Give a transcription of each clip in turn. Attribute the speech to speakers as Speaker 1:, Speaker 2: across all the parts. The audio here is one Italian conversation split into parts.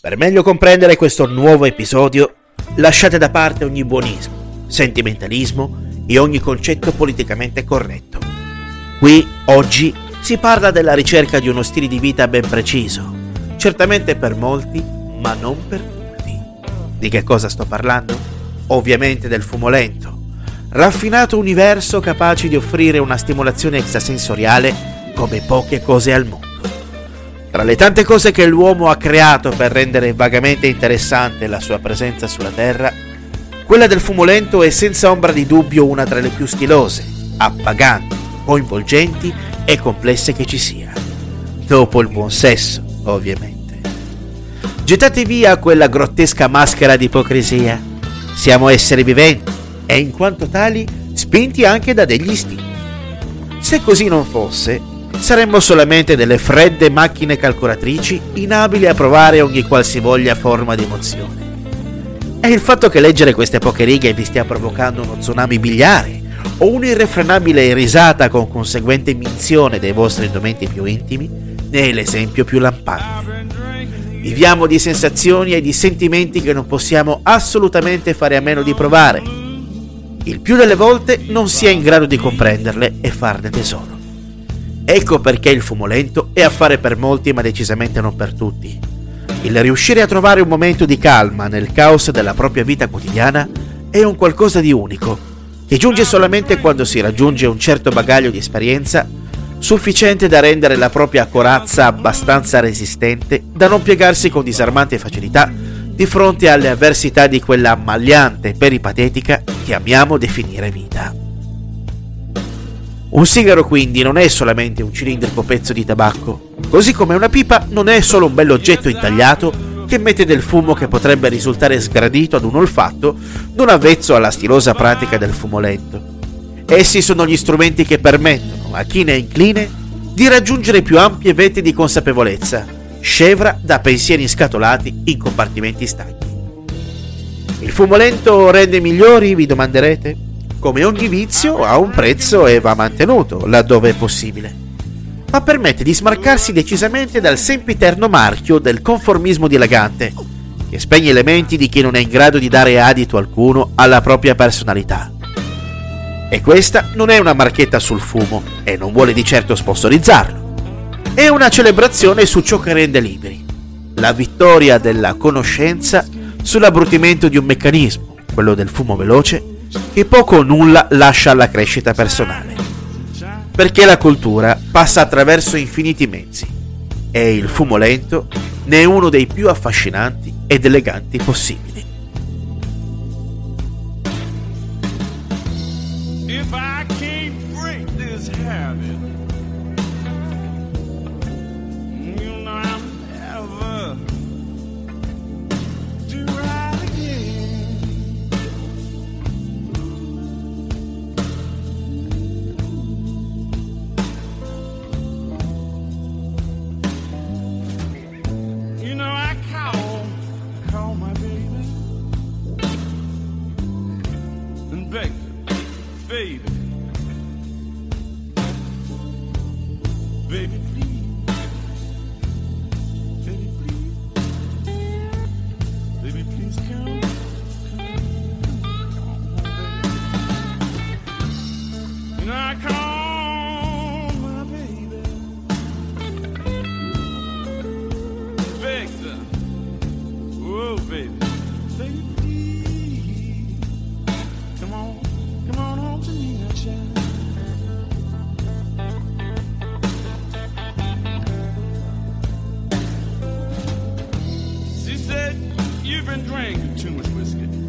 Speaker 1: Per meglio comprendere questo nuovo episodio, lasciate da parte ogni buonismo, sentimentalismo e ogni concetto politicamente corretto. Qui, oggi, si parla della ricerca di uno stile di vita ben preciso, certamente per molti, ma non per tutti. Di che cosa sto parlando? Ovviamente del fumo lento, raffinato universo capace di offrire una stimolazione extrasensoriale come poche cose al mondo. Tra le tante cose che l'uomo ha creato per rendere vagamente interessante la sua presenza sulla Terra, quella del fumo lento è senza ombra di dubbio una tra le più stilose, appaganti, coinvolgenti e complesse che ci sia. Dopo il buon sesso, ovviamente. Gettate via quella grottesca maschera di ipocrisia. Siamo esseri viventi e in quanto tali spinti anche da degli istinti. Se così non fosse, saremmo solamente delle fredde macchine calcolatrici inabili a provare ogni qualsivoglia forma di emozione. E il fatto che leggere queste poche righe vi stia provocando uno tsunami biliare o un'irrefrenabile risata con conseguente minzione dei vostri indumenti più intimi ne è l'esempio più lampante. Viviamo di sensazioni e di sentimenti che non possiamo assolutamente fare a meno di provare. Il più delle volte non si è in grado di comprenderle e farne tesoro. Ecco perché il fumo lento è affare per molti ma decisamente non per tutti. Il riuscire a trovare un momento di calma nel caos della propria vita quotidiana è un qualcosa di unico, che giunge solamente quando si raggiunge un certo bagaglio di esperienza sufficiente da rendere la propria corazza abbastanza resistente da non piegarsi con disarmante facilità di fronte alle avversità di quella ammagliante peripatetica che amiamo definire vita. Un sigaro quindi non è solamente un cilindrico pezzo di tabacco, così come una pipa non è solo un bell'oggetto intagliato che emette del fumo che potrebbe risultare sgradito ad un olfatto non avvezzo alla stilosa pratica del fumo lento. Essi sono gli strumenti che permettono a chi ne è incline di raggiungere più ampie vette di consapevolezza, scevra da pensieri inscatolati in compartimenti stagni. Il fumo lento rende migliori, vi domanderete? Come ogni vizio ha un prezzo e va mantenuto laddove è possibile, ma permette di smarcarsi decisamente dal sempiterno marchio del conformismo dilagante, che spegne le menti di chi non è in grado di dare adito alcuno alla propria personalità. E questa non è una marchetta sul fumo e non vuole di certo sponsorizzarlo. È una celebrazione su ciò che rende liberi, la vittoria della conoscenza sull'abbrutimento di un meccanismo, quello del fumo veloce, che poco o nulla lascia alla crescita personale. Perché la cultura passa attraverso infiniti mezzi e il fumo lento ne è uno dei più affascinanti ed eleganti possibili. If I can't break this habit
Speaker 2: Baby, please. said, You've been drinking too much whiskey.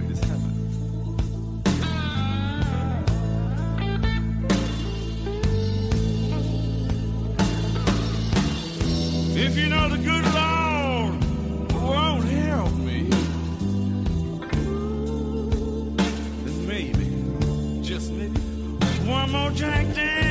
Speaker 2: great heaven. If you know the good Lord won't help me, then maybe, just maybe, one more drink then.